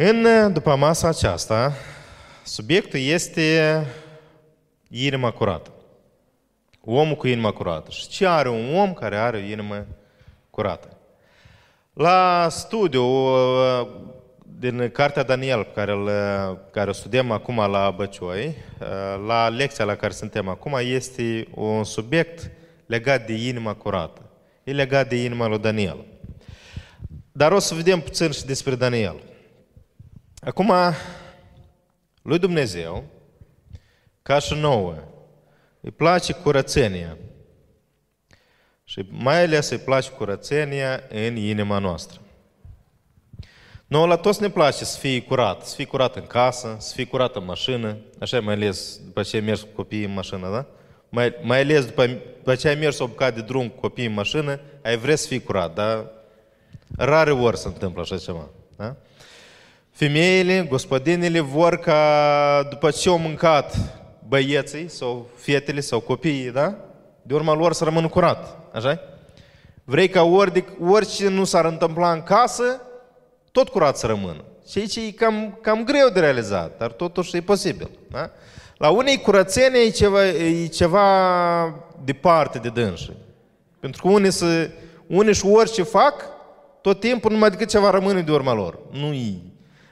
În după masa aceasta, subiectul este inima curată. Omul cu inima curată. Și ce are un om care are o inimă curată? La studiu din cartea Daniel, care, îl, care o studiem acum la Băcioi, la lecția la care suntem acum, este un subiect legat de inima curată. E legat de inima lui Daniel. Dar o să vedem puțin și despre Daniel. Acum, lui Dumnezeu, ca și nouă, îi place curățenia. Și mai ales îi place curățenia în inima noastră. Noi la toți ne place să fii curat, să fii curat în casă, să fii curat în mașină, așa mai ales după ce ai mers cu copiii în mașină, da? Mai, mai ales după, după ce ai mers o bucată de drum cu copiii în mașină, ai vrea să fii curat, dar rare ori se întâmplă așa ceva, da? Femeile, gospodinele vor ca după ce au mâncat băieții sau fetele sau copiii, da? De urma lor să rămână curat, așa Vrei ca ori de, orice nu s-ar întâmpla în casă, tot curat să rămână. Și aici e cam, cam greu de realizat, dar totuși e posibil. Da? La unei curățenie e ceva, e ceva departe de dânsi. Pentru că unii, să, unii și orice fac, tot timpul numai decât ceva rămâne de urma lor. Nu e.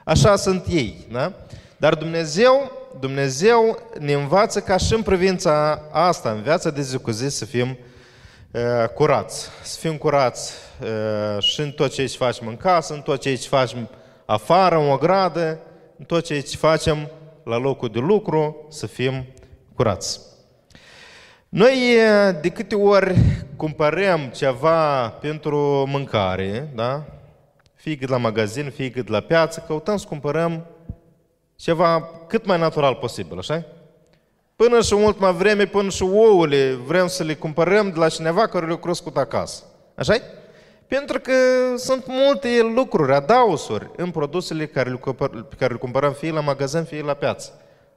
Așa sunt ei. Da? Dar Dumnezeu, Dumnezeu ne învață ca și în privința asta, în viața de zi cu zi, să fim uh, curați. Să fim curați uh, și în tot ce facem în casă, în tot ce facem afară, în o gradă, în tot ce facem la locul de lucru, să fim curați. Noi de câte ori cumpărăm ceva pentru mâncare, da? Fie cât la magazin, fie cât la piață, căutăm să cumpărăm ceva cât mai natural posibil, așa Până și în ultima vreme, până și ouăle, vrem să le cumpărăm de la cineva care le-a crescut acasă. așa Pentru că sunt multe lucruri, adausuri în produsele care le, pe care le cumpărăm fie la magazin, fie la piață.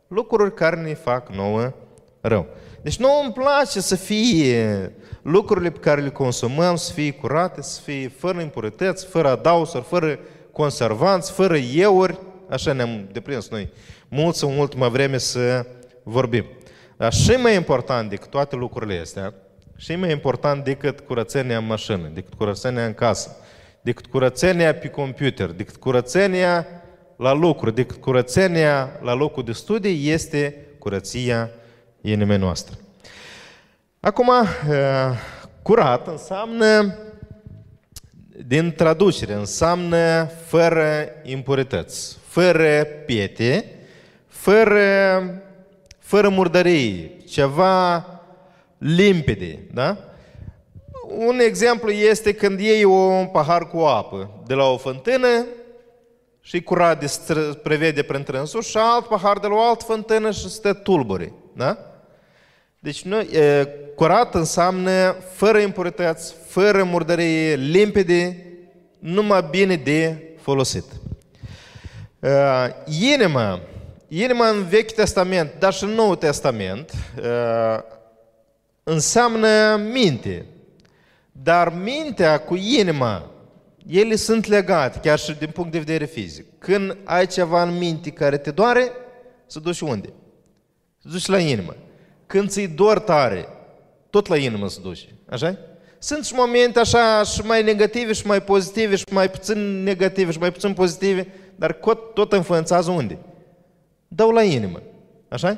Lucruri care ne fac nouă rău. Deci nouă îmi place să fie lucrurile pe care le consumăm, să fie curate, să fie fără impurități, fără adausuri, fără conservanți, fără euri, Așa ne-am deprins noi mulți în ultima vreme să vorbim. Dar și mai important decât toate lucrurile astea, și mai important decât curățenia în mașină, decât curățenia în casă, decât curățenia pe computer, decât curățenia la lucru, decât curățenia la locul de studii, este curăția inimii noastre. Acum, eh, curat înseamnă, din traducere, înseamnă fără impurități, fără piete, fără, fără murdărie, ceva limpede, da? Un exemplu este când iei un pahar cu apă de la o fântână și curat de prevede prin trânsul și alt pahar de la o altă fântână și stă tulbure, da? Deci noi, e, curat înseamnă fără impurități, fără murdărie, limpede, numai bine de folosit. Uh, inima, inima în Vechi Testament, dar și în Nou Testament, uh, înseamnă minte. Dar mintea cu inima, ele sunt legate, chiar și din punct de vedere fizic. Când ai ceva în minte care te doare, să duci unde? Să duci la inimă. Când ți-i dor tare, tot la inimă să duci. Așa? Sunt și momente așa și mai negative și mai pozitive și mai puțin negative și mai puțin pozitive, dar tot influențează unde? Dau la inimă. Așa?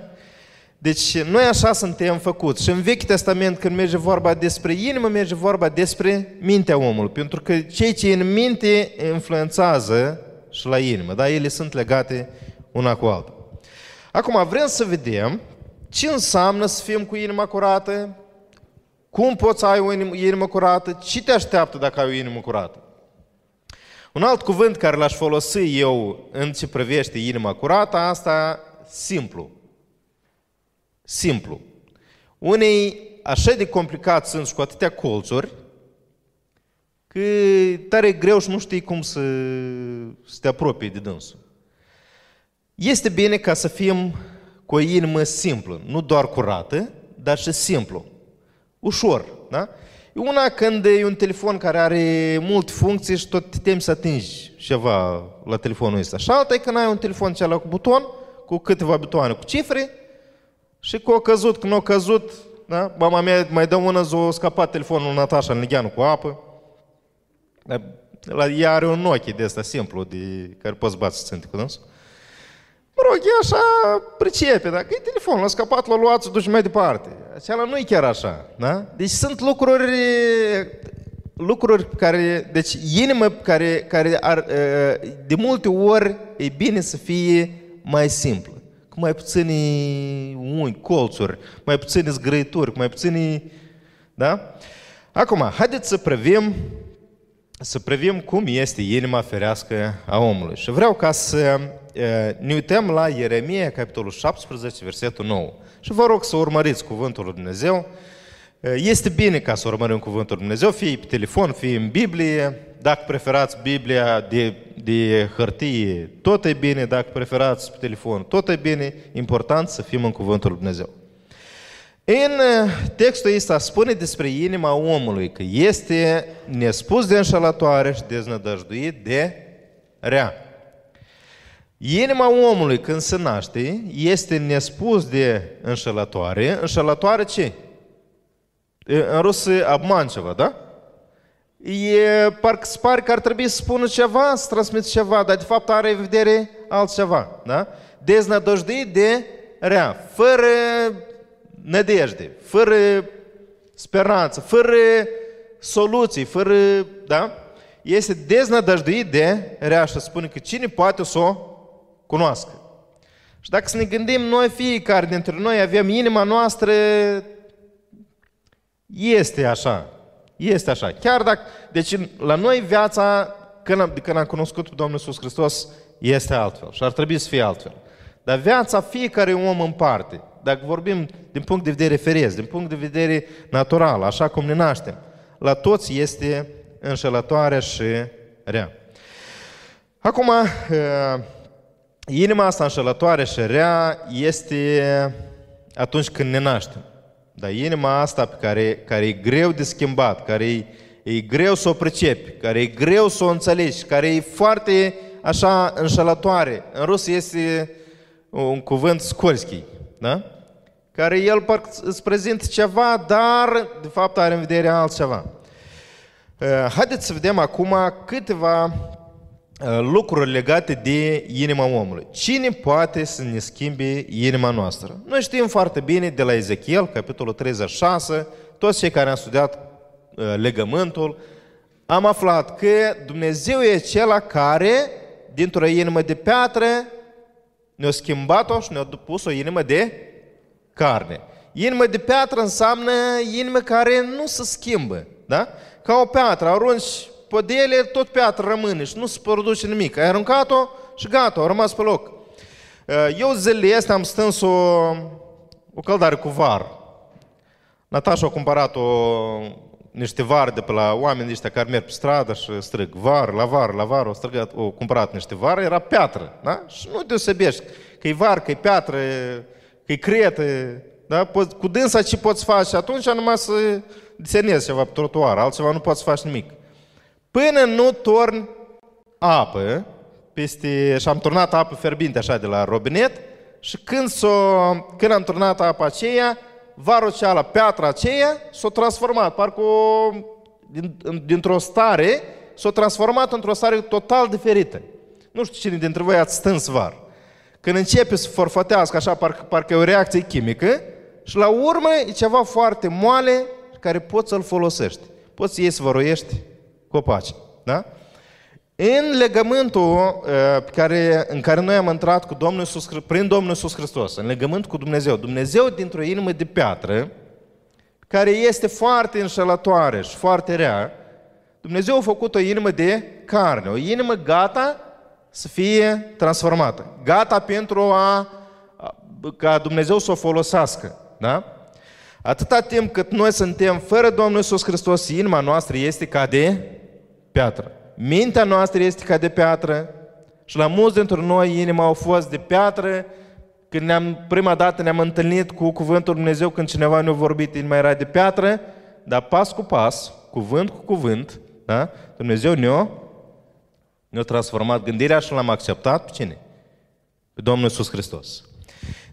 Deci noi așa suntem făcuți. Și în Vechi Testament când merge vorba despre inimă, merge vorba despre mintea omului. Pentru că cei ce în minte influențează și la inimă. Da? Ele sunt legate una cu alta. Acum vrem să vedem ce înseamnă să fim cu inima curată, cum poți să ai o inimă curată, ce te așteaptă dacă ai o inimă curată. Un alt cuvânt care l-aș folosi eu în ce privește inima curată, asta simplu. Simplu. Unei așa de complicat sunt și cu atâtea colțuri, că tare greu și nu știi cum să, să te apropii de dânsul. Este bine ca să fim cu o inimă simplă, nu doar curată, dar și simplu. Ușor, da? E una când e un telefon care are multe funcții și tot te temi să atingi ceva la telefonul ăsta. Și alta e când ai un telefon cealaltă cu buton, cu câteva butoane, cu cifre, și cu o căzut, când o căzut, da? Mama mea mai dă una zi, a scăpat telefonul Natasha în Ligheanu cu apă. La, ea are un Nokia de asta simplu, de care poți bați ținte cu dânsul. Mă rog, e așa pricepe, dacă e telefonul, a scăpat, l-a luat, duci mai departe. Aceala nu e chiar așa, da? Deci sunt lucruri, lucruri care, deci inimă care, care ar, de multe ori e bine să fie mai simplă cu mai puține unghi, colțuri, mai puține zgrăituri, cu mai puține... Da? Acum, haideți să privim, să privim cum este inima ferească a omului. Și vreau ca să ne uităm la Ieremia, capitolul 17, versetul 9. Și vă rog să urmăriți cuvântul lui Dumnezeu. Este bine ca să urmărim cuvântul lui Dumnezeu, fie pe telefon, fie în Biblie. Dacă preferați Biblia de de hârtie, tot e bine, dacă preferați pe telefon, tot e bine, important să fim în Cuvântul Lui Dumnezeu. În uh, textul ăsta spune despre inima omului că este nespus de înșelătoare și deznădăjduit de rea. Inima omului când se naște este nespus de înșelătoare. Înșelătoare ce? În rusă abman ceva, da? e, parcă pare că ar trebui să spună ceva, să transmită ceva, dar de fapt are în vedere altceva. Da? Deznădăjduit de rea, fără nădejde, fără speranță, fără soluții, fără, da? Este deznădăjduit de rea și spune că cine poate să o cunoască. Și dacă să ne gândim, noi fiecare dintre noi avem inima noastră, este așa, este așa. Chiar dacă... Deci la noi viața, când am, când am cunoscut pe Domnul Iisus Hristos, este altfel și ar trebui să fie altfel. Dar viața fiecare om în parte, dacă vorbim din punct de vedere feresc, din punct de vedere natural, așa cum ne naștem, la toți este înșelătoare și rea. Acum, uh, inima asta înșelătoare și rea este atunci când ne naștem. Dar inima asta pe care, care e greu de schimbat, care e, e greu să o pricepi, care e greu să o înțelegi, care e foarte așa înșelătoare. În rusă este un cuvânt scolski, da? care el îți prezintă ceva, dar de fapt are în vedere altceva. Eh, haideți să vedem acum câteva Uh, lucruri legate de inima omului. Cine poate să ne schimbe inima noastră? Noi știm foarte bine de la Ezechiel, capitolul 36, toți cei care au studiat uh, legământul, am aflat că Dumnezeu e acela care, dintr-o inimă de piatră, ne-a schimbat-o și ne-a pus o inimă de carne. Inima de piatră înseamnă inimă care nu se schimbă. Da? Ca o piatră, arunci pe ele tot piatră rămâne și nu se produce nimic. Ai aruncat-o și gata, a rămas pe loc. Uh, eu zilele astea am stâns o, o căldare cu var. Natasha a cumpărat o, niște var de pe la oameni ăștia care merg pe stradă și strâng var, la var, la var, o, străgat, o cumpărat niște var, era piatră, da? Și nu deosebești că e var, că e piatră, că e cretă, da? Cu dânsa ce poți face atunci numai să desenezi ceva pe trotuar, altceva nu poți face nimic. Până nu torn apă peste, și am turnat apă ferbinte așa de la robinet și când, s-o, când am turnat apa aceea, varul ceala, piatra aceea s-a transformat, parcă o, din, dintr-o stare s-a transformat într-o stare total diferită. Nu știu cine dintre voi ați stâns var. Când începe să forfatească așa, parcă, parcă e o reacție chimică și la urmă e ceva foarte moale care poți să-l folosești. Poți să iei să văroiești copaci. Da? În legământul uh, care, în care noi am intrat cu Domnul Iisus, prin Domnul Iisus Hristos, în legământ cu Dumnezeu, Dumnezeu dintr-o inimă de piatră, care este foarte înșelătoare și foarte rea, Dumnezeu a făcut o inimă de carne, o inimă gata să fie transformată, gata pentru a, ca Dumnezeu să o folosească. Da? Atâta timp cât noi suntem fără Domnul Iisus Hristos, inima noastră este ca de piatră. Mintea noastră este ca de piatră și la mulți dintre noi inima au fost de piatră când ne-am, prima dată ne-am întâlnit cu Cuvântul Dumnezeu când cineva ne-a vorbit, inima era de piatră dar pas cu pas, cuvânt cu cuvânt, da? Dumnezeu ne-a, ne transformat gândirea și l-am acceptat pe cine? Pe Domnul Iisus Hristos.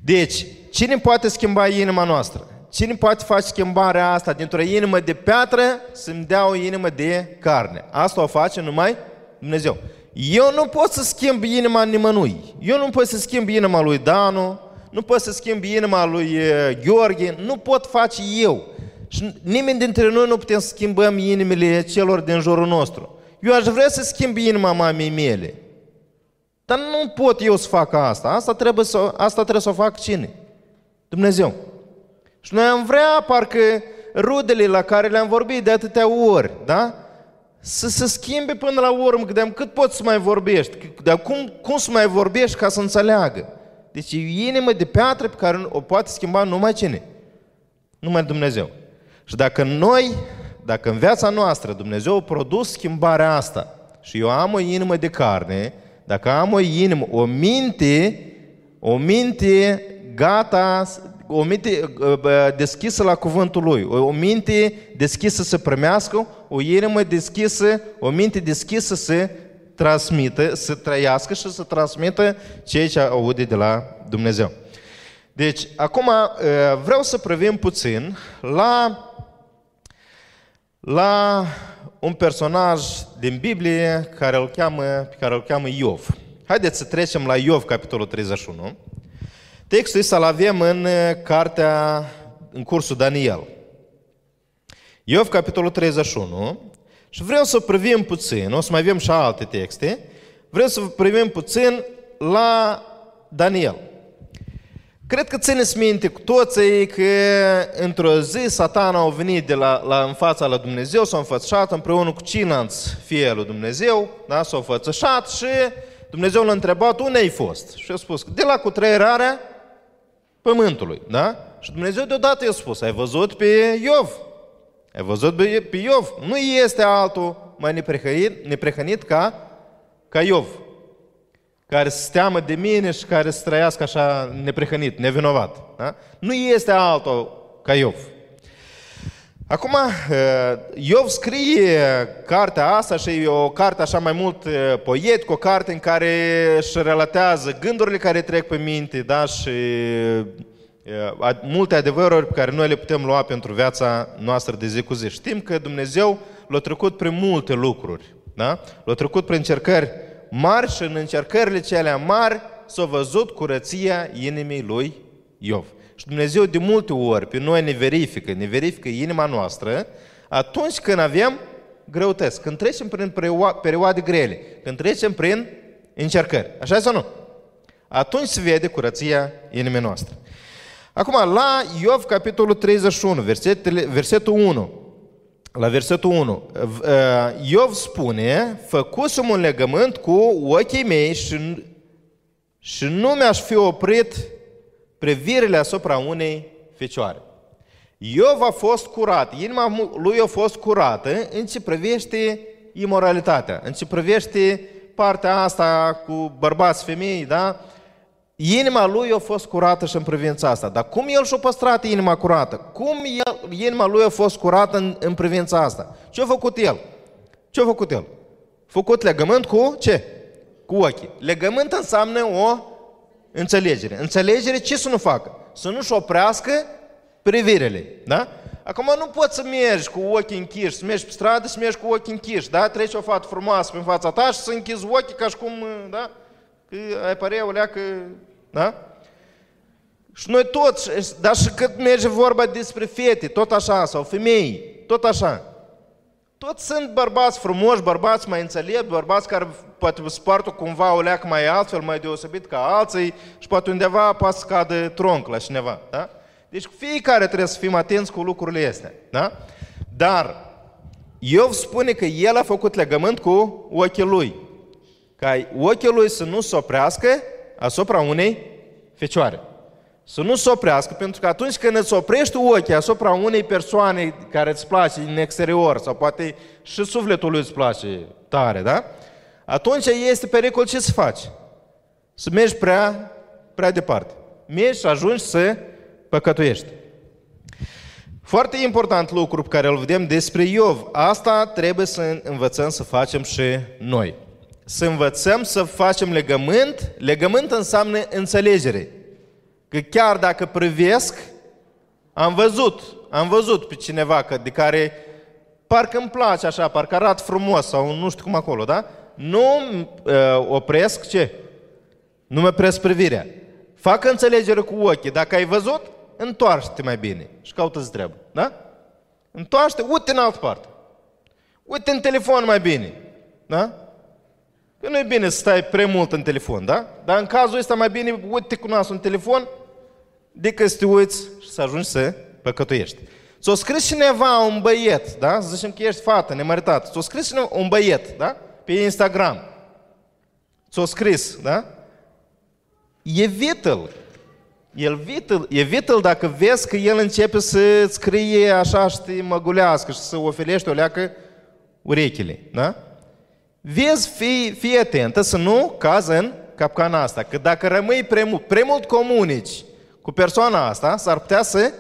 Deci, cine poate schimba inima noastră? Cine poate face schimbarea asta dintr-o inimă de piatră să-mi dea o inimă de carne? Asta o face numai Dumnezeu. Eu nu pot să schimb inima nimănui. Eu nu pot să schimb inima lui Danu, nu pot să schimb inima lui Gheorghe, nu pot face eu. Și nimeni dintre noi nu putem să schimbăm inimile celor din jurul nostru. Eu aș vrea să schimb inima mamei mele. Dar nu pot eu să fac asta. Asta trebuie să, asta trebuie să o fac cine? Dumnezeu. Și noi am vrea, parcă, rudele la care le-am vorbit de atâtea ori, da? Să se schimbe până la urmă, gândeam, cât poți să mai vorbești? Dar cum, cum să mai vorbești ca să înțeleagă? Deci e inimă de piatră pe care o poate schimba numai cine? Numai Dumnezeu. Și dacă noi, dacă în viața noastră Dumnezeu a produs schimbarea asta și eu am o inimă de carne, dacă am o inimă, o minte, o minte gata, o minte deschisă la cuvântul lui, o minte deschisă să primească, o inimă deschisă, o minte deschisă să transmită, să trăiască și să transmită ceea ce aude de la Dumnezeu. Deci, acum vreau să privim puțin la, la un personaj din Biblie care îl cheamă, pe care îl cheamă Iov. Haideți să trecem la Iov, capitolul 31. Textul ăsta îl avem în cartea, în cursul Daniel. Iov, capitolul 31. Și vreau să privim puțin, o să mai avem și alte texte, vreau să privim puțin la Daniel. Cred că țineți minte cu toții că într-o zi satana a venit de la, la în fața la Dumnezeu, s-a înfățat împreună cu ceilalți fie lui Dumnezeu, da? s-a înfățășat și Dumnezeu l-a întrebat unde ai fost. Și a spus, de la cutrăierarea pământului. Da? Și Dumnezeu deodată i-a spus, ai văzut pe Iov. Ai văzut pe Iov. Nu este altul mai neprehănit, neprehănit ca, ca Iov care se teamă de mine și care să trăiască așa neprehănit, nevinovat. Da? Nu este altul ca Iov. Acum, eh, Iov scrie cartea asta și e o carte așa mai mult eh, poet, o carte în care își relatează gândurile care trec pe minte, da? și eh, multe adevăruri pe care noi le putem lua pentru viața noastră de zi cu zi. Știm că Dumnezeu l-a trecut prin multe lucruri, da? l-a trecut prin încercări mari și în încercările cele mari s-a văzut curăția inimii lui Iov. Și Dumnezeu de multe ori pe noi ne verifică, ne verifică inima noastră atunci când avem greutăți, când trecem prin perioade grele, când trecem prin încercări. Așa sau nu? Atunci se vede curăția inimii noastre. Acum, la Iov, capitolul 31, versetul 1, la versetul 1, Iov spune, făcusem un legământ cu ochii mei și, și nu mi-aș fi oprit privirile asupra unei fecioare. Iov a fost curat, inima lui a fost curată în ce privește imoralitatea, în ce privește partea asta cu bărbați, femei, da? Inima lui a fost curată și în privința asta. Dar cum el și-a păstrat inima curată? Cum el, inima lui a fost curată în, în privința asta? Ce a făcut el? Ce a făcut el? Făcut legământ cu ce? Cu ochii. Legământ înseamnă o înțelegere. Înțelegere ce să nu facă? Să nu-și oprească privirile. Da? Acum nu poți să mergi cu ochii închiși, să mergi pe stradă să mergi cu ochii închiși, da? Trece o fată frumoasă pe fața ta și să închizi ochii ca și cum, da? Că ai părea o leacă da? Și noi toți, dar și cât merge vorba despre fete, tot așa, sau femei, tot așa. Toți sunt bărbați frumoși, bărbați mai înțelepți, bărbați care poate spartul cumva o leacă mai altfel, mai deosebit ca alții și poate undeva poate să cadă tronc la cineva. Da? Deci fiecare trebuie să fim atenți cu lucrurile astea. Da? Dar Iov spune că el a făcut legământ cu ochii lui. Ca ochii lui să nu se oprească asupra unei fecioare. Să nu se oprească, pentru că atunci când îți oprești ochii asupra unei persoane care îți place în exterior, sau poate și sufletul lui îți place tare, da? Atunci este pericol ce să faci? Să mergi prea, prea departe. Mergi și ajungi să păcătuiești. Foarte important lucru pe care îl vedem despre Iov. Asta trebuie să învățăm să facem și noi. Să învățăm să facem legământ. Legământ înseamnă înțelegere. Că chiar dacă privesc, am văzut, am văzut pe cineva că, de care parcă îmi place așa, parcă arată frumos sau nu știu cum acolo, da? Nu uh, opresc ce? Nu mă opresc privirea. Fac înțelegere cu ochii. Dacă ai văzut, întoarce-te mai bine și caută-ți treabă. Da? Întoarce-te, uite în altă parte. Uite în telefon mai bine. Da? Că nu e bine să stai prea mult în telefon, da? Dar în cazul ăsta mai bine uite cu nasul în telefon decât să te uiți și să ajungi să păcătuiești. S-a scris cineva un băiet, da? Să zicem că ești fată, nemăritat. S-a scris cineva un băiet, da? Pe Instagram. S-a scris, da? Evită-l. Evită-l, evită dacă vezi că el începe să scrie așa și te măgulească și să ofilește o leacă urechile, da? Vezi, fii, fii atentă să nu cazi în capcana asta. Că dacă rămâi prea mult, prea mult comunici cu persoana asta, s-ar putea să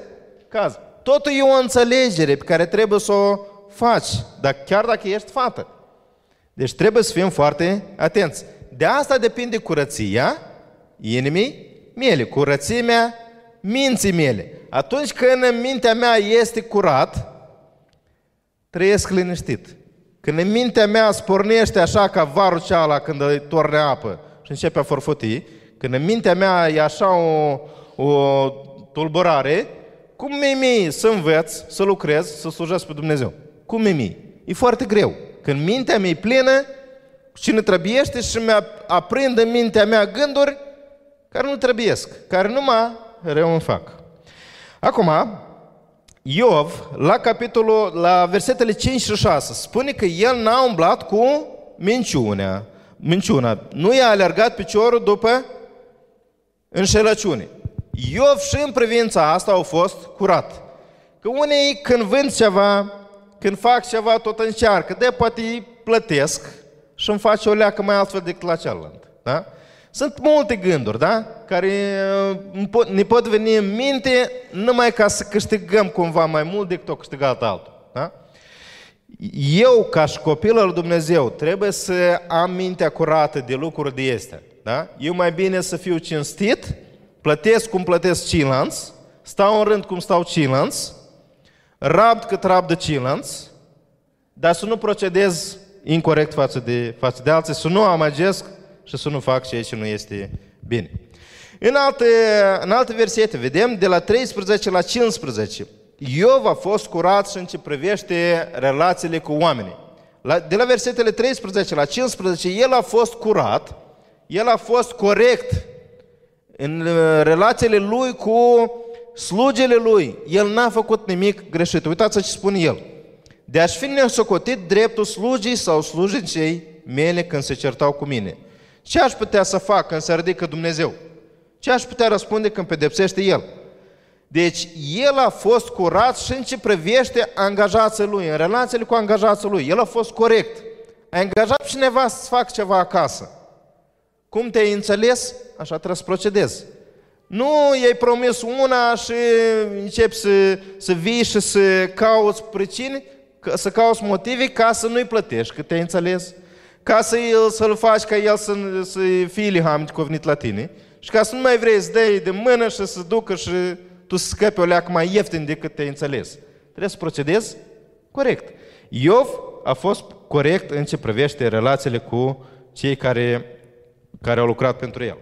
cazi. Totul e o înțelegere pe care trebuie să o faci, dar chiar dacă ești fată. Deci trebuie să fim foarte atenți. De asta depinde curăția inimii mele, curățimea minții mele. Atunci când mintea mea este curat, trăiesc liniștit. Când mintea mea spornește așa ca varul ceala când îi torne apă și începe a forfoti, când mintea mea e așa o, o tulburare, cum mi mie să învăț, să lucrez, să slujesc pe Dumnezeu? Cum mi mie? E foarte greu. Când mintea mea e plină, cine trebuiește și mi aprinde în mintea mea gânduri care nu trebuiesc, care numai rău îmi fac. Acum, Iov, la capitolul, la versetele 5 și 6, spune că el n-a umblat cu minciunea. Minciuna. Nu i-a alergat piciorul după înșelăciune. Iov și în privința asta au fost curat. Că unii când vând ceva, când fac ceva, tot încearcă. De poate îi plătesc și îmi face o leacă mai altfel decât la celălalt. Da? Sunt multe gânduri, da? Care uh, ne pot veni în minte numai ca să câștigăm cumva mai mult decât o câștigat altul. Da? Eu, ca și copil al Dumnezeu, trebuie să am mintea curată de lucruri de este. Da? Eu mai bine să fiu cinstit, plătesc cum plătesc ceilalți, stau în rând cum stau ceilalți, rabd cât rabdă ceilalți, dar să nu procedez incorrect față de, față de alții, să nu amagesc și să nu fac ceea ce nu este bine. În alte, în alte versete vedem de la 13 la 15. Iov a fost curat și în ce privește relațiile cu oamenii. La, de la versetele 13 la 15, el a fost curat, el a fost corect în uh, relațiile lui cu slugele lui. El n-a făcut nimic greșit. Uitați ce spune el. De a-și fi nesocotit dreptul slugii sau slujicei mele când se certau cu mine. Ce aș putea să fac când se ridică Dumnezeu? Ce aș putea răspunde când pedepsește El? Deci El a fost curat și în ce privește angajații Lui, în relațiile cu angajații Lui. El a fost corect. A angajat cineva să facă ceva acasă. Cum te-ai înțeles, așa trebuie să procedezi. Nu i-ai promis una și începi să, să vii și să cauți pricini, să cauți motive ca să nu-i plătești, că te-ai înțeles ca să să-l faci ca el să, să fie lihamit cu venit la tine și ca să nu mai vrei să dai de mână și să ducă și tu să scăpi o leacă mai ieftin decât te-ai înțeles. Trebuie să procedezi corect. Iov a fost corect în ce privește relațiile cu cei care, care au lucrat pentru el.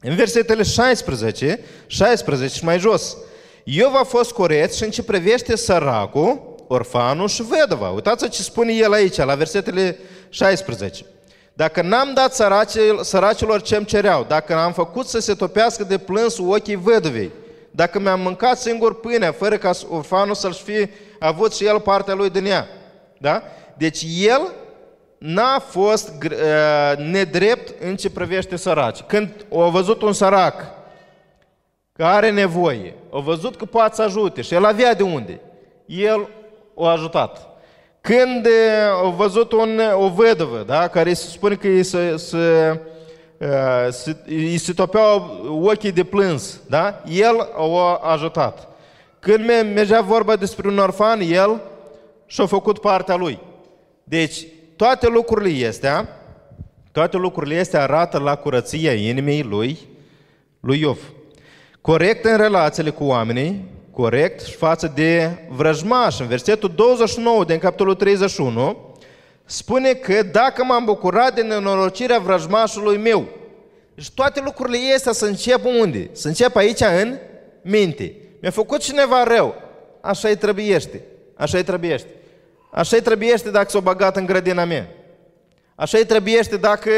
În versetele 16, 16 și mai jos, Iov a fost corect și în ce privește săracul, orfanul și vedova. Uitați ce spune el aici, la versetele 16. Dacă n-am dat săracilor, săracilor ce-mi cereau, dacă am făcut să se topească de plâns ochii văduvei, dacă mi-am mâncat singur pâinea, fără ca orfanul să-și fie avut și el partea lui din ea. Da? Deci el n-a fost uh, nedrept în ce privește săraci. Când a văzut un sărac care are nevoie, a văzut că poate să ajute și el avea de unde, el a ajutat. Când a văzut un, o văduvă, da, care se spune că îi se, se, se, îi se topeau ochii de plâns, da? el o ajutat. Când mergea vorba despre un orfan, el și-a făcut partea lui. Deci, toate lucrurile astea, toate lucrurile astea arată la curăția inimii lui, lui Iov. Corect în relațiile cu oamenii, corect și față de vrăjmaș. În versetul 29 din capitolul 31 spune că dacă m-am bucurat de nenorocirea vrăjmașului meu, deci toate lucrurile astea să încep unde? Să încep aici în minte. Mi-a făcut cineva rău, așa-i trebuiește, așa-i trebuiește. Așa-i trebuiește dacă s-o băgat în grădina mea. Așa-i trebuiește dacă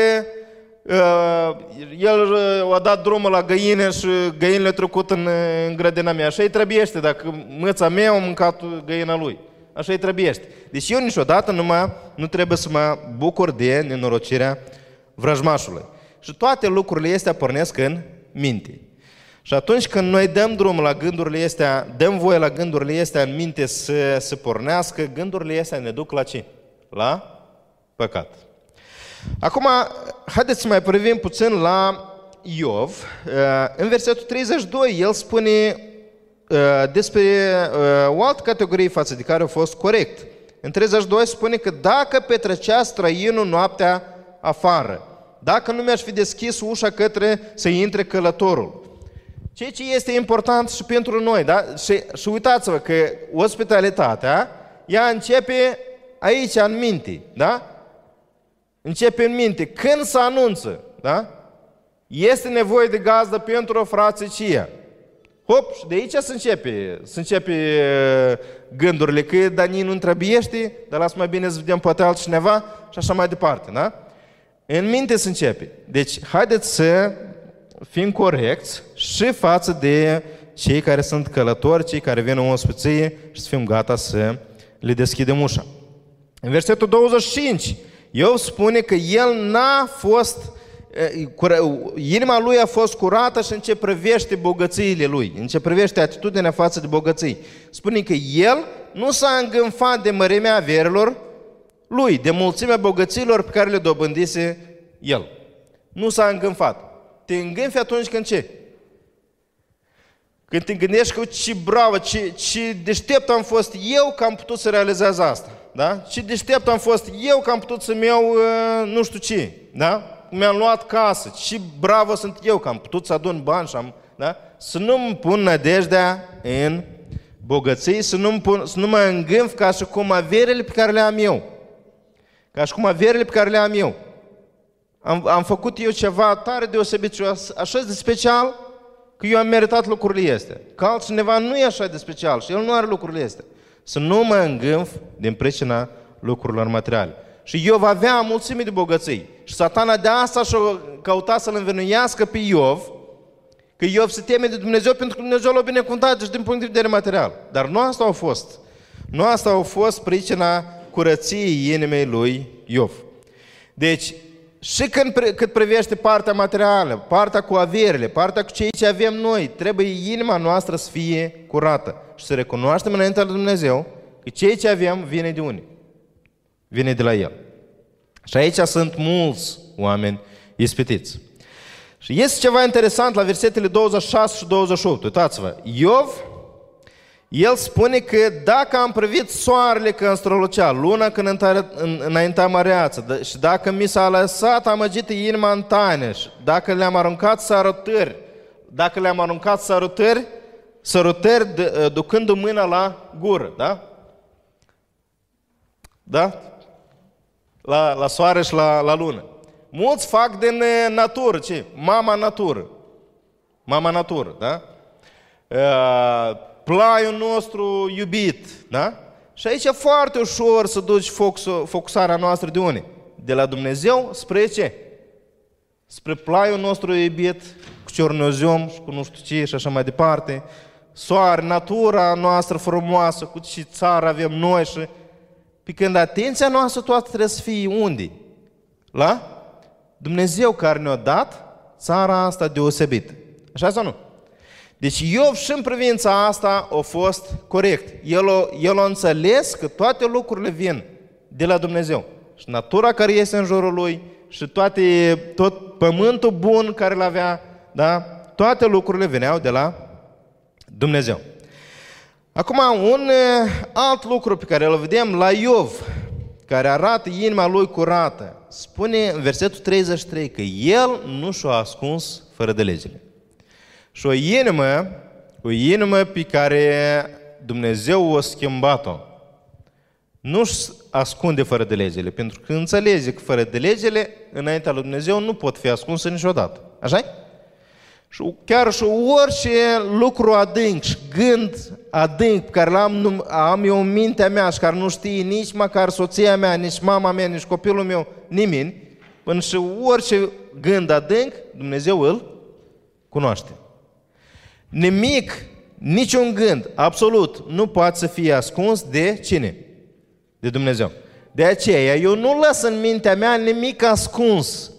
uh, el uh, a dat drumul la găină și găinile a trecut în, în grădina mea. Așa-i trebuiește dacă măța mea a mâncat găina lui. Așa-i trebuiește. Deci eu niciodată nu, mă, nu trebuie să mă bucur de nenorocirea vrăjmașului. Și toate lucrurile astea pornesc în minte. Și atunci când noi dăm drumul la gândurile astea, dăm voie la gândurile astea în minte să se pornească, gândurile astea ne duc la ce? La păcat. Acum, haideți să mai privim puțin la Iov. În versetul 32, el spune despre o altă categorie față de care a fost corect. În 32 spune că dacă petrecea străinul noaptea afară, dacă nu mi-aș fi deschis ușa către să intre călătorul. Ceea ce este important și pentru noi, da? Și, și uitați-vă că ospitalitatea, ea începe aici, în minte, da? Începe în minte. Când se anunță, da? Este nevoie de gazdă pentru o frațicie. Hop, și de aici se începe, se începe gândurile că Dani nu întrebiește, dar lasă mai bine să vedem poate altcineva și așa mai departe, da? În minte se începe. Deci, haideți să fim corecți și față de cei care sunt călători, cei care vin în ospiție și să fim gata să le deschidem ușa. În versetul 25, Iov spune că el n-a fost, inima lui a fost curată și în ce privește bogățiile lui, în ce privește atitudinea față de bogății. Spune că el nu s-a îngânfat de mărimea averilor lui, de mulțimea bogăților pe care le dobândise el. Nu s-a îngânfat. Te îngânfi atunci când ce? Când te gândești că ce bravo, ce, ce deștept am fost eu că am putut să realizez asta. Da? Ce deștept am fost eu că am putut să-mi iau uh, nu știu ce. Da? Mi-am luat casă. Ce bravo sunt eu că am putut să adun bani și am... Da? Să nu-mi pun nădejdea în bogății, să nu, pun, să nu mă îngânf ca și cum averile pe care le am eu. Ca și cum averile pe care le am eu. Am, am făcut eu ceva tare deosebit și așa de special că eu am meritat lucrurile astea. Că altcineva nu e așa de special și el nu are lucrurile astea. Să nu mă îngânf din pricina lucrurilor materiale. Și Iov avea mulțime de bogății. Și satana de asta și-a căutat să-l învenuiască pe Iov, că Iov se teme de Dumnezeu pentru că Dumnezeu l-a binecuvântat și din punct de vedere material. Dar nu asta a fost. Nu asta a fost pricina curăției inimii lui Iov. Deci, și când, cât privește partea materială, partea cu averile, partea cu ceea ce avem noi, trebuie inima noastră să fie curată și să recunoaștem înaintea lui Dumnezeu că ceea ce avem vine de unde? Vine de la El. Și aici sunt mulți oameni ispitiți. Și este ceva interesant la versetele 26 și 28. Uitați-vă. Iov el spune că dacă am privit soarele când strălucea, luna când înaintea măreață, și dacă mi s-a lăsat amăgită inima în taine, dacă le-am aruncat sărutări, dacă le-am aruncat sărutări, sărutări ducându mâna la gură, da? Da? La, la soare și la, la lună. Mulți fac din natură, ce? Mama natură. Mama natură, da? Uh, plaiul nostru iubit, da? Și aici e foarte ușor să duci focusarea noastră de unde? De la Dumnezeu spre ce? Spre plaiul nostru iubit, cu ciornoziom și cu nu știu ce și așa mai departe. Soare, natura noastră frumoasă, cu ce țară avem noi și... Pe când atenția noastră toată trebuie să fie unde? La Dumnezeu care ne-a dat țara asta deosebită. Așa sau nu? Deci Iov și în privința asta a fost corect. El a, el a înțeles că toate lucrurile vin de la Dumnezeu. Și natura care este în jurul lui și toate, tot pământul bun care îl avea, da? toate lucrurile veneau de la Dumnezeu. Acum, un alt lucru pe care îl vedem la Iov, care arată inima lui curată, spune în versetul 33 că el nu și-a ascuns fără de legile. Și o inimă, o inimă pe care Dumnezeu a schimbat-o, nu-și ascunde fără de legile, pentru că înțelege că fără de legile, înaintea lui Dumnezeu, nu pot fi ascunse niciodată. așa -i? Și chiar și orice lucru adânc și gând adânc pe care l-am am eu în mintea mea și care nu știe nici măcar soția mea, nici mama mea, nici copilul meu, nimeni, până și orice gând adânc, Dumnezeu îl cunoaște. Nimic, niciun gând, absolut, nu poate să fie ascuns de cine? De Dumnezeu. De aceea, eu nu las în mintea mea nimic ascuns,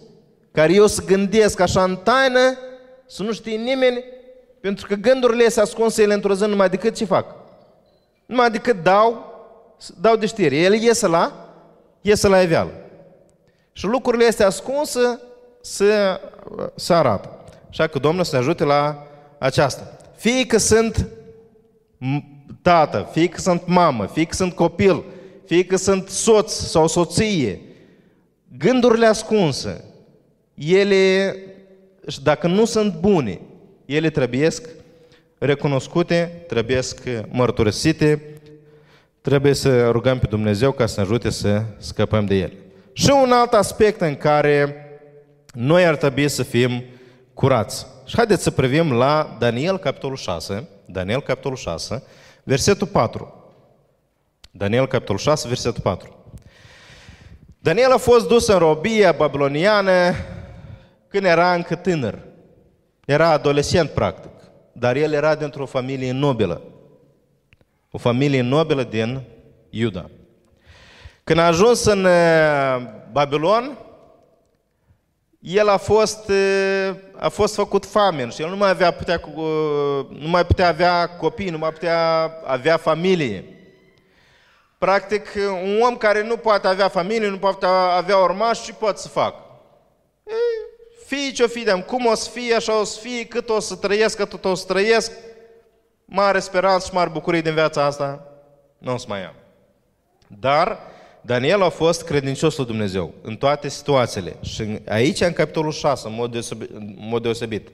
care eu să gândesc așa în taină, să nu știe nimeni, pentru că gândurile se ascunse ele într-o zi numai decât ce fac? Numai decât dau, dau de știre. El iese la, iese la eveală. Și lucrurile astea ascunse se, se arată. Așa că Domnul să ne ajute la aceasta. Fie că sunt tată, fie că sunt mamă, fie că sunt copil, fie că sunt soț sau soție, gândurile ascunse, ele și dacă nu sunt bune, ele trebuie recunoscute, trebuie mărturisite, trebuie să rugăm pe Dumnezeu ca să ne ajute să scăpăm de ele. Și un alt aspect în care noi ar trebui să fim curați. Și haideți să privim la Daniel, capitolul 6, Daniel, capitolul 6, versetul 4. Daniel, capitolul 6, versetul 4. Daniel a fost dus în robia babiloniană când era încă tânăr. Era adolescent, practic. Dar el era dintr-o familie nobilă. O familie nobilă din Iuda. Când a ajuns în uh, Babilon, el a fost, uh, a fost făcut famen și el nu mai, avea putea, uh, nu mai putea avea copii, nu mai putea avea familie. Practic, un om care nu poate avea familie, nu poate avea urmași, ce poate să facă? fie ce-o fi de cum o să fie, așa o să fie, cât o să trăiesc, cât o să trăiesc, mare speranță și mare bucurie din viața asta, nu o să mai am. Dar Daniel a fost credincios lui Dumnezeu în toate situațiile. Și aici, în capitolul 6, în mod deosebit, în mod deosebit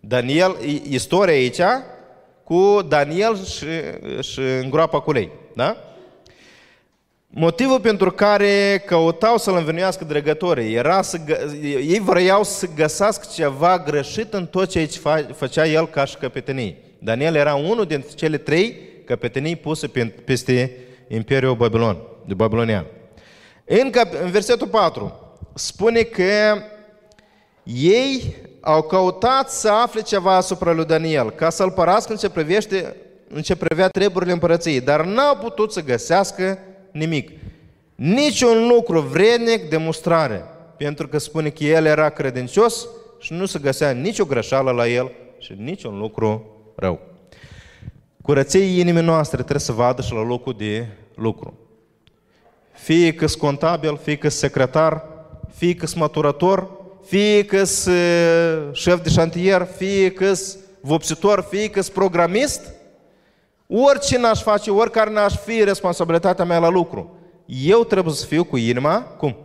Daniel, istoria aici cu Daniel și, și în groapa cu lei. Da? Motivul pentru care căutau să-l învinuiască dregătorii era să gă... ei vreau să găsească ceva greșit în tot ce făcea el ca și căpetenii. Daniel era unul dintre cele trei căpetenii puse peste Imperiul Babilon, de Babilonian. În, cap... în versetul 4 spune că ei au căutat să afle ceva asupra lui Daniel, ca să-l părască în ce, privește, în ce privea treburile împărăției, dar n-au putut să găsească nimic. Niciun lucru vrednic de mustrare, pentru că spune că el era credincios și nu se găsea nicio greșeală la el și niciun lucru rău. Curăției inimii noastre trebuie să vadă și la locul de lucru. Fie că contabil, fie că secretar, fie că maturător, fie că șef de șantier, fie că vopsitor, fie că programist – Orice n-aș face, oricare n-aș fi responsabilitatea mea la lucru, eu trebuie să fiu cu inima, cum?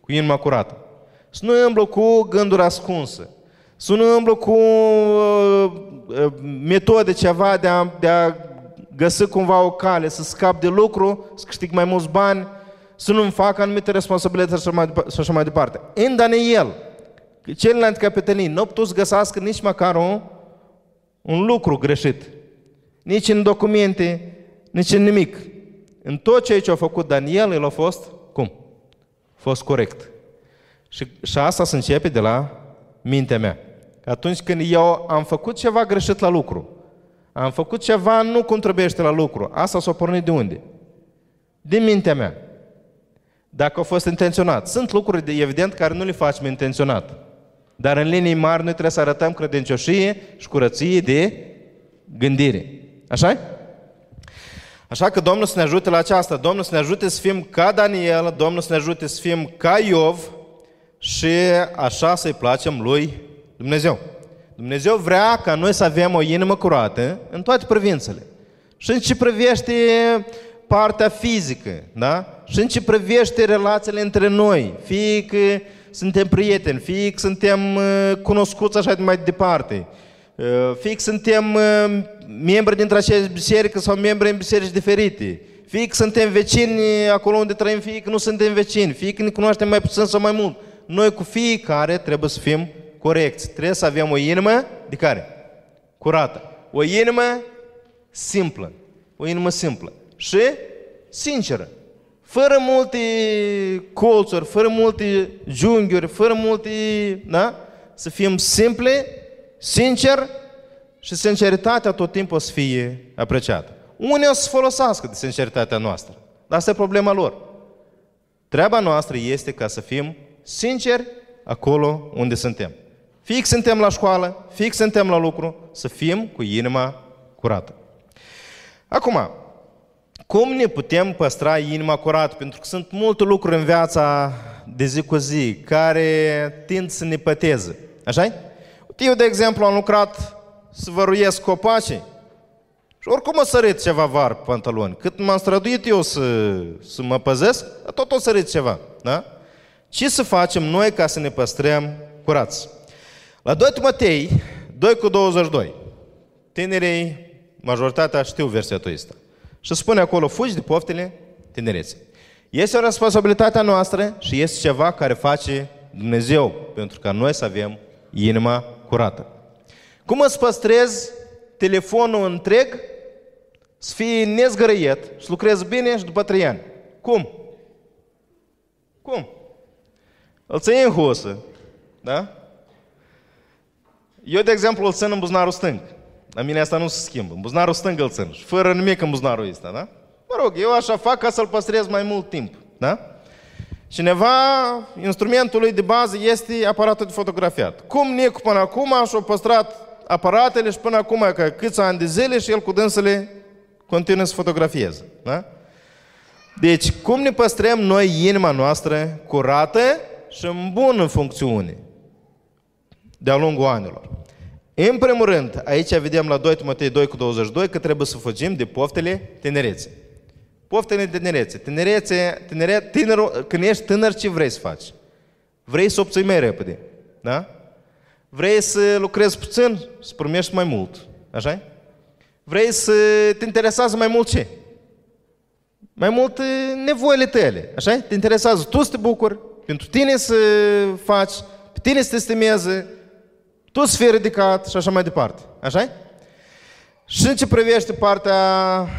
Cu inima curată. Să nu îmblu cu gânduri ascunse. Să nu îmblu cu uh, uh, metode ceva de a, de a găsi cumva o cale, să scap de lucru, să câștig mai mulți bani, să nu-mi fac anumite responsabilități și așa mai, și așa mai departe. În Daniel, celelalte capetenii nu au putut să găsească nici măcar un, un lucru greșit nici în documente, nici în nimic. În tot ceea ce a făcut Daniel, el a fost, cum? A fost corect. Și, și asta se începe de la mintea mea. Că atunci când eu am făcut ceva greșit la lucru, am făcut ceva nu cum trebuiește la lucru, asta s-a pornit de unde? Din mintea mea. Dacă a fost intenționat. Sunt lucruri, de, evident, care nu le facem intenționat. Dar în linii mari noi trebuie să arătăm credincioșie și curăție de gândire așa Așa că Domnul să ne ajute la aceasta. Domnul să ne ajute să fim ca Daniel, Domnul să ne ajute să fim ca Iov și așa să-i placem lui Dumnezeu. Dumnezeu vrea ca noi să avem o inimă curată în toate privințele. Și în ce privește partea fizică, da? Și în ce privește relațiile între noi, fie că suntem prieteni, fie că suntem uh, cunoscuți așa de mai departe, uh, fie că suntem uh, membri dintre aceeași biserică sau membri în biserici diferite, fie că suntem vecini acolo unde trăim, fie că nu suntem vecini, fie că ne cunoaștem mai puțin sau mai mult. Noi cu fiecare trebuie să fim corecți. Trebuie să avem o inimă de care? Curată. O inimă simplă. O inimă simplă. Și sinceră. Fără multe colțuri, fără multe junghiuri, fără multe... Da? Să fim simple, sincer și sinceritatea tot timpul o să fie apreciată. Unii o să folosească de sinceritatea noastră. Dar asta e problema lor. Treaba noastră este ca să fim sinceri acolo unde suntem. Fix suntem la școală, fix suntem la lucru, să fim cu inima curată. Acum, cum ne putem păstra inima curată? Pentru că sunt multe lucruri în viața de zi cu zi care tind să ne păteze. așa -i? Eu, de exemplu, am lucrat să văruiesc copacii și oricum o sărit ceva var pe pantaloni. Cât m-am străduit eu să, să mă păzesc, tot o sărit ceva. Da? Ce să facem noi ca să ne păstrăm curați? La 2 Timotei, 2 cu 22, tinerii, majoritatea știu versetul ăsta. Și spune acolo, fugi de poftele tinereței. Este o responsabilitate a noastră și este ceva care face Dumnezeu pentru ca noi să avem inima curată. Cum îți păstrezi telefonul întreg să fie nezgărăiet și lucrezi bine și după trei ani? Cum? Cum? Îl ții în husă, da? Eu, de exemplu, îl țin în buzunarul stâng. La mine asta nu se schimbă. În buzunarul stâng îl țin. Și fără nimic în buzunarul ăsta, da? Mă rog, eu așa fac ca să-l păstrez mai mult timp, da? Cineva, instrumentul lui de bază este aparatul de fotografiat. Cum Nicu până acum și-a păstrat aparatele și până acum că câți ani de zile și el cu dânsele continuă să fotografieze. Da? Deci, cum ne păstrăm noi inima noastră curată și în bună funcțiune? De-a lungul anilor. În primul rând, aici vedem la 2 Timotei 2 cu 22 că trebuie să fugim de poftele tinerețe. Poftele tinerețe. Tinerețe, tinere, tânăr, când ești tânăr, ce vrei să faci? Vrei să obții mai repede. Da? Vrei să lucrezi puțin, să primești mai mult. așa Vrei să te interesează mai mult ce? Mai mult nevoile tale. așa Te interesează tu să te bucuri, pentru tine să faci, pe tine să te stimeze, tu să fii ridicat și așa mai departe. așa Și în ce privește partea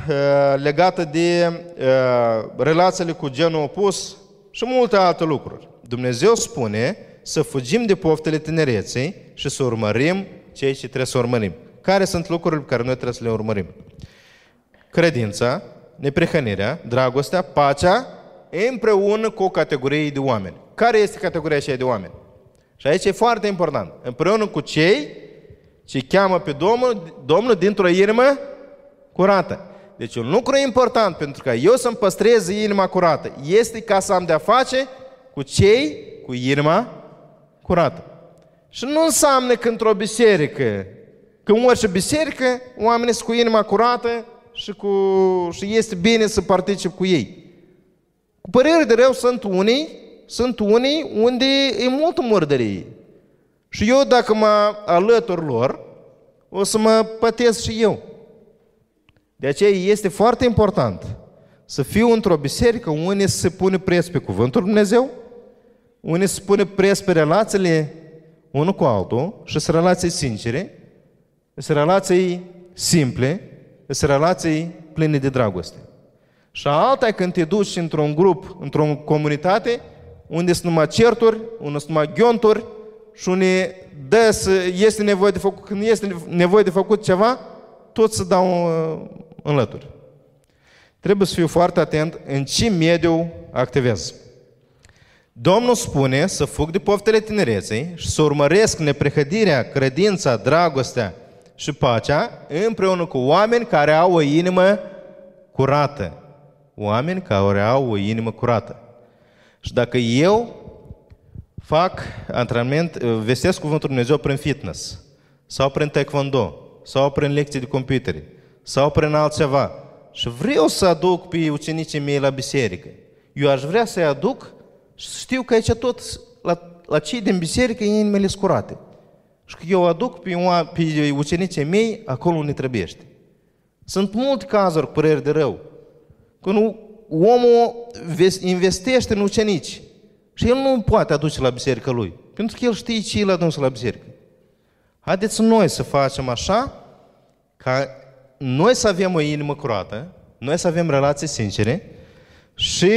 uh, legată de uh, relațiile cu genul opus și multe alte lucruri. Dumnezeu spune să fugim de poftele tinereței și să urmărim ceea ce trebuie să urmărim. Care sunt lucrurile pe care noi trebuie să le urmărim? Credința, neprihănirea, dragostea, pacea, împreună cu o categorie de oameni. Care este categoria aceea de oameni? Și aici e foarte important. Împreună cu cei ce cheamă pe Domnul, Domnul dintr-o inimă curată. Deci un lucru important pentru că eu să-mi păstrez inima curată este ca să am de-a face cu cei cu inima curată. Și nu înseamnă că într-o biserică, că în orice biserică, oamenii sunt cu inima curată și, cu, și este bine să particip cu ei. Cu părere de rău sunt unii sunt unii unde e multă murdărie. Și eu dacă mă alătur lor, o să mă pătesc și eu. De aceea este foarte important să fiu într-o biserică unde se pune preț pe Cuvântul Dumnezeu, unde se pune preț pe relațiile unul cu altul și sunt relații sincere, sunt relații simple, sunt relații pline de dragoste. Și alta când te duci într-un grup, într-o comunitate, unde sunt numai certuri, unde sunt numai ghionturi și unde dă să, este nevoie de făcut, când este nevoie de făcut ceva, tot să dau uh, în lături. Trebuie să fiu foarte atent în ce mediu activez. Domnul spune să fug de poftele tinereței și să urmăresc neprehădirea, credința, dragostea și pacea împreună cu oameni care au o inimă curată. Oameni care au o inimă curată. Și dacă eu fac antrenament, vestesc Cuvântul Dumnezeu prin fitness, sau prin taekwondo, sau prin lecții de computere, sau prin altceva și vreau să aduc pe ucenicii mei la biserică, eu aș vrea să-i aduc și știu că aici tot la, la cei din biserică e inimile scurate. Și că eu aduc pe, pe ucenicii mei acolo unde trebuiește. Sunt multe cazuri cu păreri de rău. Când omul investește în ucenici și el nu poate aduce la biserică lui. Pentru că el știe ce el adus la biserică. Haideți noi să facem așa ca noi să avem o inimă curată, noi să avem relații sincere și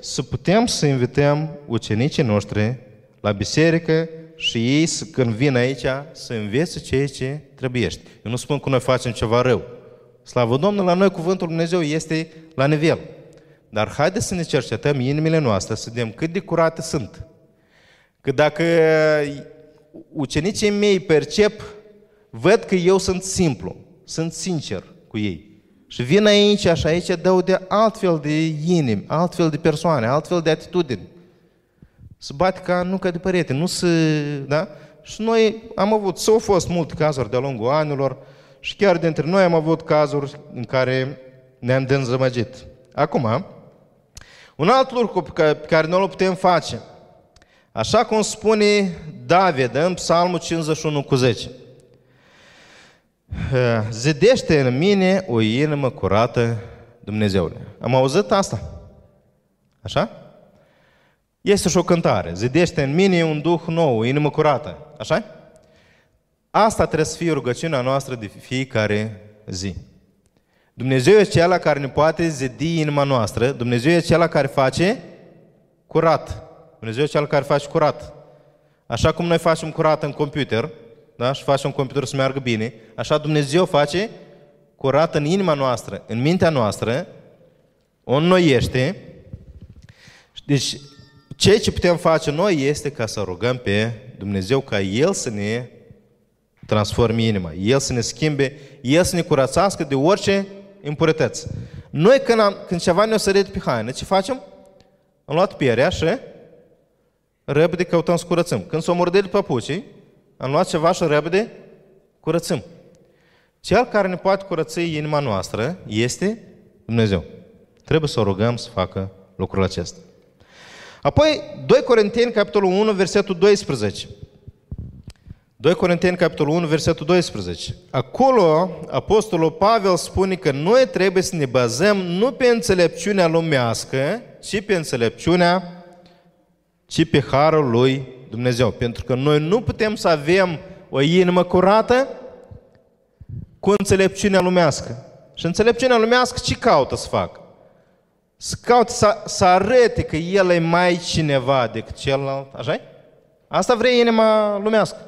să putem să invităm ucenicii noștri la biserică și ei, când vin aici, să învețe ceea ce trebuiește. Eu nu spun că noi facem ceva rău. Slavă Domnului, la noi cuvântul Dumnezeu este la nivel. Dar haideți să ne cercetăm inimile noastre, să vedem cât de curate sunt. Că dacă ucenicii mei percep, văd că eu sunt simplu, sunt sincer cu ei. Și vin aici și aici dau de altfel de inimi, altfel de persoane, altfel de atitudini. Să bate ca nu ca de părete, nu să... Da? Și noi am avut, s-au fost multe cazuri de-a lungul anilor și chiar dintre noi am avut cazuri în care ne-am dezamăgit. Acum, un alt lucru pe care noi îl putem face, așa cum spune David în Psalmul 51 cu 10. Zidește în mine o inimă curată, Dumnezeule. Am auzit asta? Așa? Este și o cântare. Zidește în mine un duh nou, o inimă curată. Așa? Asta trebuie să fie rugăciunea noastră de fiecare zi. Dumnezeu e cel care ne poate zidi inima noastră. Dumnezeu e cel care face curat. Dumnezeu e cel care face curat. Așa cum noi facem curat în computer, da? și facem computer să meargă bine, așa Dumnezeu face curat în inima noastră, în mintea noastră, o înnoiește. Deci, ceea ce putem face noi este ca să rugăm pe Dumnezeu ca El să ne transforme inima, El să ne schimbe, El să ne curățească de orice impurități. Noi când, am, când ceva ne-o sărit pe haină, ce facem? Am luat pierea și repede căutăm să curățăm. Când s-o mordit papucii, am luat ceva și repede curățăm. Cel care ne poate curăți inima noastră este Dumnezeu. Trebuie să o rugăm să facă lucrul acesta. Apoi, 2 Corinteni, capitolul 1, versetul 12. 2 Corinteni, capitolul 1, versetul 12. Acolo, Apostolul Pavel spune că noi trebuie să ne bazăm nu pe înțelepciunea lumească, ci pe înțelepciunea, ci pe harul lui Dumnezeu. Pentru că noi nu putem să avem o inimă curată cu înțelepciunea lumească. Și înțelepciunea lumească ce caută să facă? Să caută să, să arete că el e mai cineva decât celălalt, așa -i? Asta vrea inima lumească.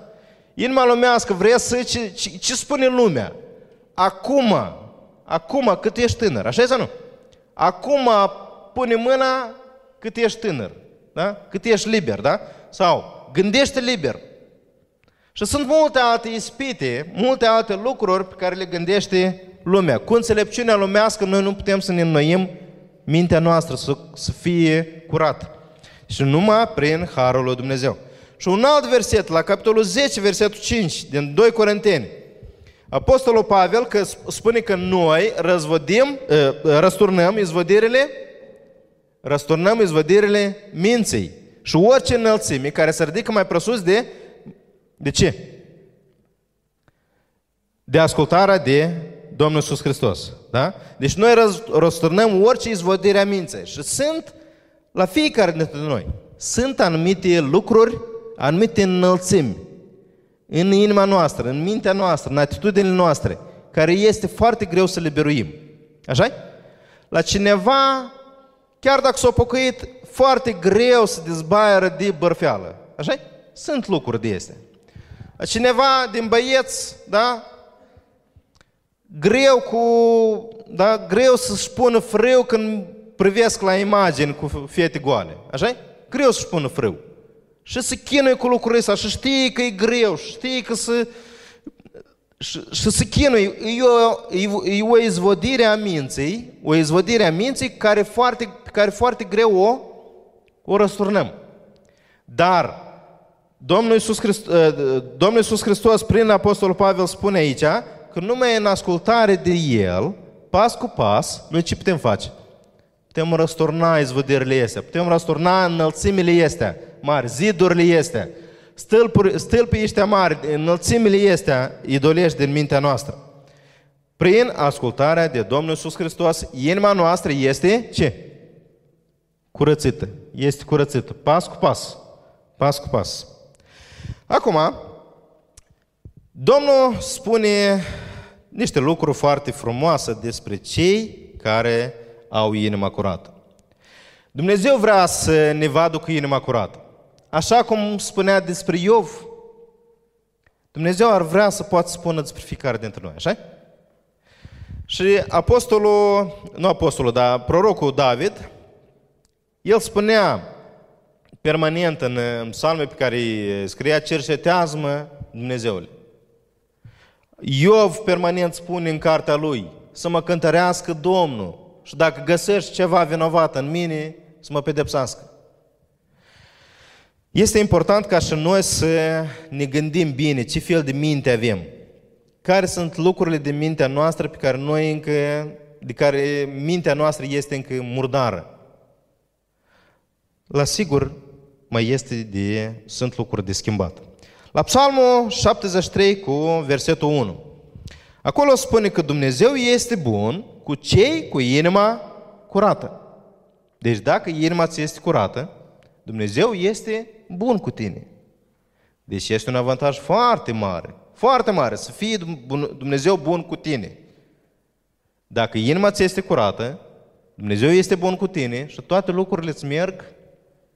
Inima lumească vrea să... Ce, ce, ce spune lumea? Acum, acum cât ești tânăr, așa sau nu? Acum pune mâna cât ești tânăr, da? Cât ești liber, da? Sau gândește liber. Și sunt multe alte ispite, multe alte lucruri pe care le gândește lumea. Cu înțelepciunea lumească noi nu putem să ne înnoim mintea noastră să, să fie curată. Și numai prin Harul lui Dumnezeu. Și un alt verset, la capitolul 10, versetul 5, din 2 Corinteni. Apostolul Pavel că spune că noi răzvădim, ă, răsturnăm izvădirile, răsturnăm izvădirile minții și orice înălțime care se ridică mai presus de, de ce? De ascultarea de Domnul Iisus Hristos. Da? Deci noi răsturnăm orice izvădire a minței și sunt la fiecare dintre noi. Sunt anumite lucruri anumite înălțimi în inima noastră, în mintea noastră, în atitudinile noastre, care este foarte greu să le beruim. așa La cineva, chiar dacă s-a pocăit, foarte greu să dezbaieră de bărfeală. așa Sunt lucruri de astea. La cineva din băieți, da? Greu cu, da? Greu să-și pună frâu când privesc la imagini cu fete goale. așa Greu să-și pună frâu. Și se chinuie cu lucrurile astea și știe că e greu, și știe că se... Și, și se chinuie. E o, e o izvodire a minții, o izvodire a minții care foarte, care foarte greu o, o răsturnăm. Dar Domnul Iisus, Hristos, ă, Domnul Iisus Hristos prin Apostolul Pavel spune aici că numai în ascultare de El, pas cu pas, noi ce putem face? Putem răsturna izvădirile astea, putem răsturna înălțimile astea mari, zidurile astea, stâlpuri, stâlpii ăștia mari, înălțimile astea idolești din mintea noastră. Prin ascultarea de Domnul Iisus Hristos, inima noastră este ce? Curățită. Este curățită. Pas cu pas. Pas cu pas. Acum, Domnul spune niște lucruri foarte frumoase despre cei care au inima curată. Dumnezeu vrea să ne vadă cu inima curată. Așa cum spunea despre Iov, Dumnezeu ar vrea să poată spună despre fiecare dintre noi, așa Și apostolul, nu apostolul, dar prorocul David, el spunea permanent în psalme pe care îi scria, cercetează-mă Dumnezeule. Iov permanent spune în cartea lui, să mă cântărească Domnul și dacă găsești ceva vinovat în mine, să mă pedepsească. Este important ca și noi să ne gândim bine ce fel de minte avem. Care sunt lucrurile de mintea noastră pe care noi încă, de care mintea noastră este încă murdară. La sigur, mai este de, sunt lucruri de schimbat. La Psalmul 73 cu versetul 1. Acolo spune că Dumnezeu este bun cu cei cu inima curată. Deci dacă inima ți este curată, Dumnezeu este bun cu tine. Deci este un avantaj foarte mare, foarte mare, să fie Dumnezeu bun cu tine. Dacă inima ți este curată, Dumnezeu este bun cu tine și toate lucrurile îți merg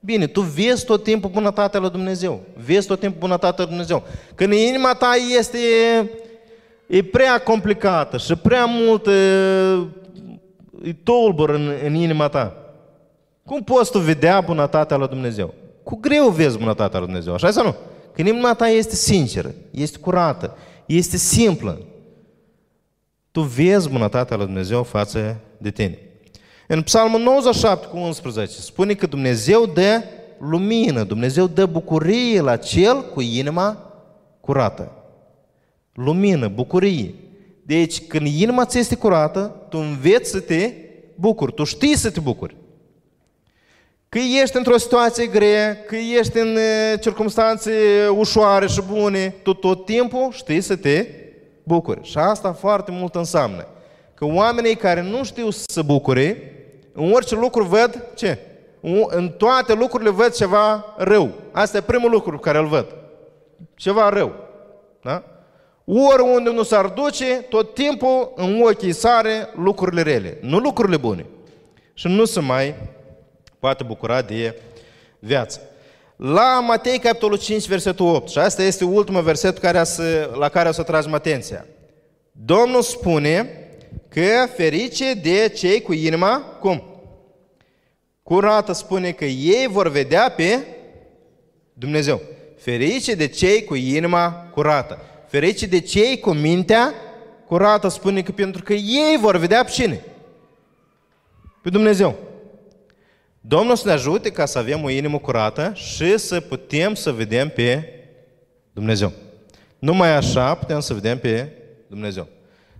bine. Tu vezi tot timpul bunătatea lui Dumnezeu. Vezi tot timpul bunătatea lui Dumnezeu. Când inima ta este e prea complicată și prea mult e tulbur în, în inima ta. Cum poți tu vedea bunătatea lui Dumnezeu? Cu greu vezi bunătatea lui Dumnezeu, așa sau nu? Când inima ta este sinceră, este curată, este simplă, tu vezi bunătatea lui Dumnezeu față de tine. În Psalmul 97 cu 11 spune că Dumnezeu dă lumină, Dumnezeu dă bucurie la cel cu inima curată. Lumină, bucurie. Deci când inima ți este curată, tu înveți să te bucuri, tu știi să te bucuri. Că ești într-o situație grea, că ești în circunstanțe ușoare și bune, tu tot timpul știi să te bucuri. Și asta foarte mult înseamnă că oamenii care nu știu să bucure, în orice lucru văd ce? În toate lucrurile văd ceva rău. Asta e primul lucru care îl văd. Ceva rău. Da? Oriunde nu s-ar duce, tot timpul în ochii sare lucrurile rele, nu lucrurile bune. Și nu se mai poate bucura de viață. La Matei, capitolul 5, versetul 8, și asta este ultimul verset care să, la care o să tragem atenția. Domnul spune că ferice de cei cu inima, cum? Curată spune că ei vor vedea pe Dumnezeu. Ferice de cei cu inima curată. Ferice de cei cu mintea curată, spune că pentru că ei vor vedea pe cine? Pe Dumnezeu. Domnul să ne ajute ca să avem o inimă curată și să putem să vedem pe Dumnezeu. Numai așa putem să vedem pe Dumnezeu.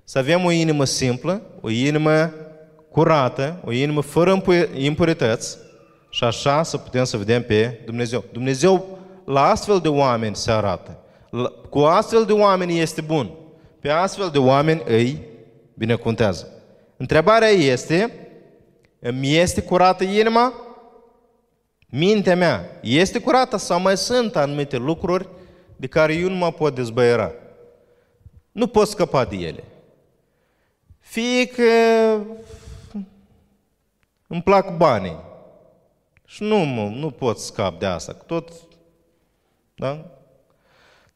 Să avem o inimă simplă, o inimă curată, o inimă fără impurități și așa să putem să vedem pe Dumnezeu. Dumnezeu la astfel de oameni se arată. Cu astfel de oameni este bun. Pe astfel de oameni îi binecuvântează. Întrebarea este, îmi este curată inima? Mintea mea este curată sau mai sunt anumite lucruri de care eu nu mă pot dezbăiera? Nu pot scăpa de ele. Fie că îmi plac banii și nu, nu pot scap de asta. Tot, da?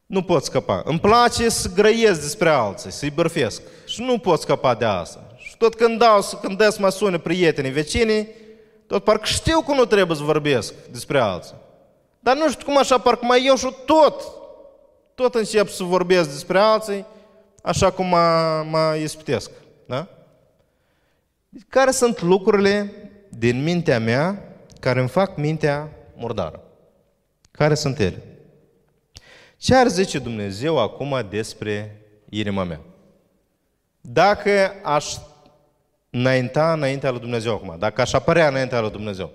Nu pot scăpa. Îmi place să grăiesc despre alții, să-i bărfesc. Și nu pot scăpa de asta. Și tot când dau, când des mă sună prietenii, vecinii, tot parcă știu că nu trebuie să vorbesc despre alții. Dar nu știu cum așa, parcă mai eu și tot, tot încep să vorbesc despre alții, așa cum mă, mă ispitesc. Da? Care sunt lucrurile din mintea mea care îmi fac mintea murdară? Care sunt ele? Ce ar zice Dumnezeu acum despre inima mea? Dacă aș înainta înaintea lui Dumnezeu acum, dacă aș apărea înaintea lui Dumnezeu,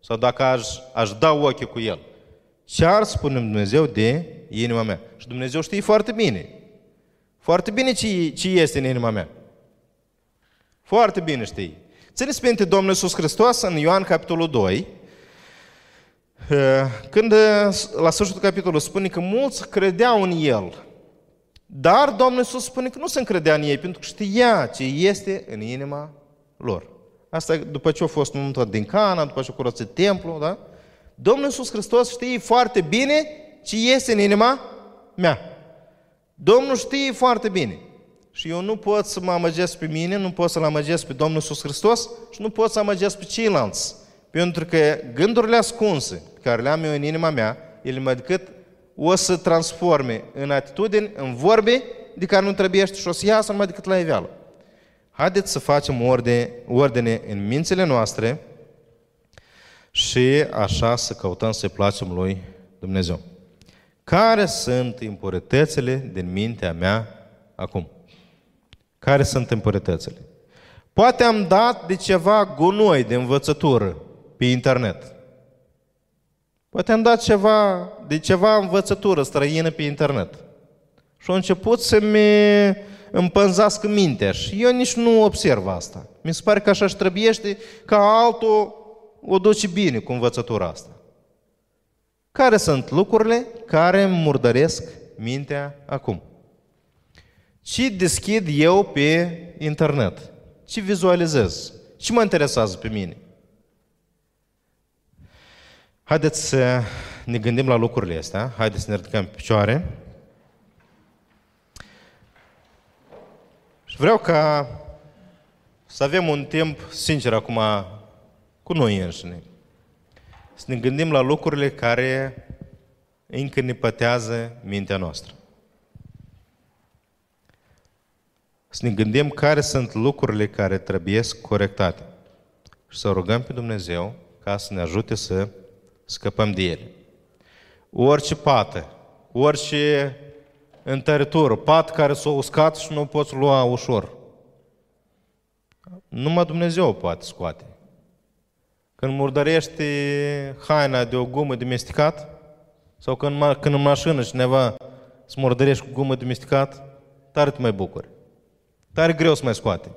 sau dacă aș, aș da ochii cu El, ce ar spune Dumnezeu de inima mea? Și Dumnezeu știe foarte bine. Foarte bine ce, ce este în inima mea. Foarte bine știi. Țineți minte Domnul Iisus Hristos în Ioan capitolul 2, când la sfârșitul capitolului spune că mulți credeau în El, dar Domnul Iisus spune că nu se încredea în ei, pentru că știa ce este în inima lor. Asta după ce a fost mântuit din Cana, după ce a curățit templu, da? Domnul Iisus Hristos știe foarte bine ce este în inima mea. Domnul știe foarte bine. Și eu nu pot să mă amăgesc pe mine, nu pot să-L amăgesc pe Domnul Iisus Hristos și nu pot să amăgesc pe ceilalți. Pentru că gândurile ascunse pe care le-am eu în inima mea, ele mai decât o să transforme în atitudini, în vorbe de care nu trebuie și o să iasă numai decât la iveală. Haideți să facem ordine, ordine în mințile noastre și așa să căutăm să-i placem lui Dumnezeu. Care sunt impuritățile din mintea mea acum? Care sunt impuritățile? Poate am dat de ceva gunoi de învățătură pe internet. Poate am dat ceva, de ceva învățătură străină pe internet. Și a început să-mi împânzească mintea și eu nici nu observ asta. Mi se pare că așa și trebuiește ca altul o duce bine cu învățătura asta. Care sunt lucrurile care îmi murdăresc mintea acum? Ce deschid eu pe internet? Ce vizualizez? Ce mă interesează pe mine? Haideți să ne gândim la lucrurile astea. Haideți să ne ridicăm pe picioare. Și vreau ca să avem un timp sincer acum cu noi înșine. Să ne gândim la lucrurile care încă ne pătează mintea noastră. Să ne gândim care sunt lucrurile care trebuie corectate. Și să rugăm pe Dumnezeu ca să ne ajute să scăpăm de ele. Orice pată, orice întăritură, pat care s-a uscat și nu poți lua ușor. Numai Dumnezeu poate scoate. Când murdărești haina de o gumă domesticat, sau când, când în mașină cineva să murdărești cu gumă domesticat, tare te mai bucuri. Tare greu să mai scoate.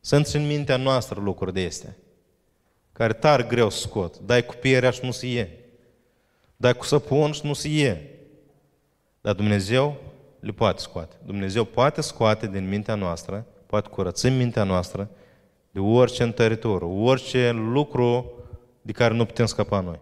Sunt în mintea noastră lucruri de astea, care tare greu să scot. Dai cu pierea și nu se ie. Dai cu săpun și nu se ie. Dar Dumnezeu le poate scoate. Dumnezeu poate scoate din mintea noastră, poate curăți mintea noastră de orice întăritură, orice lucru de care nu putem scăpa noi.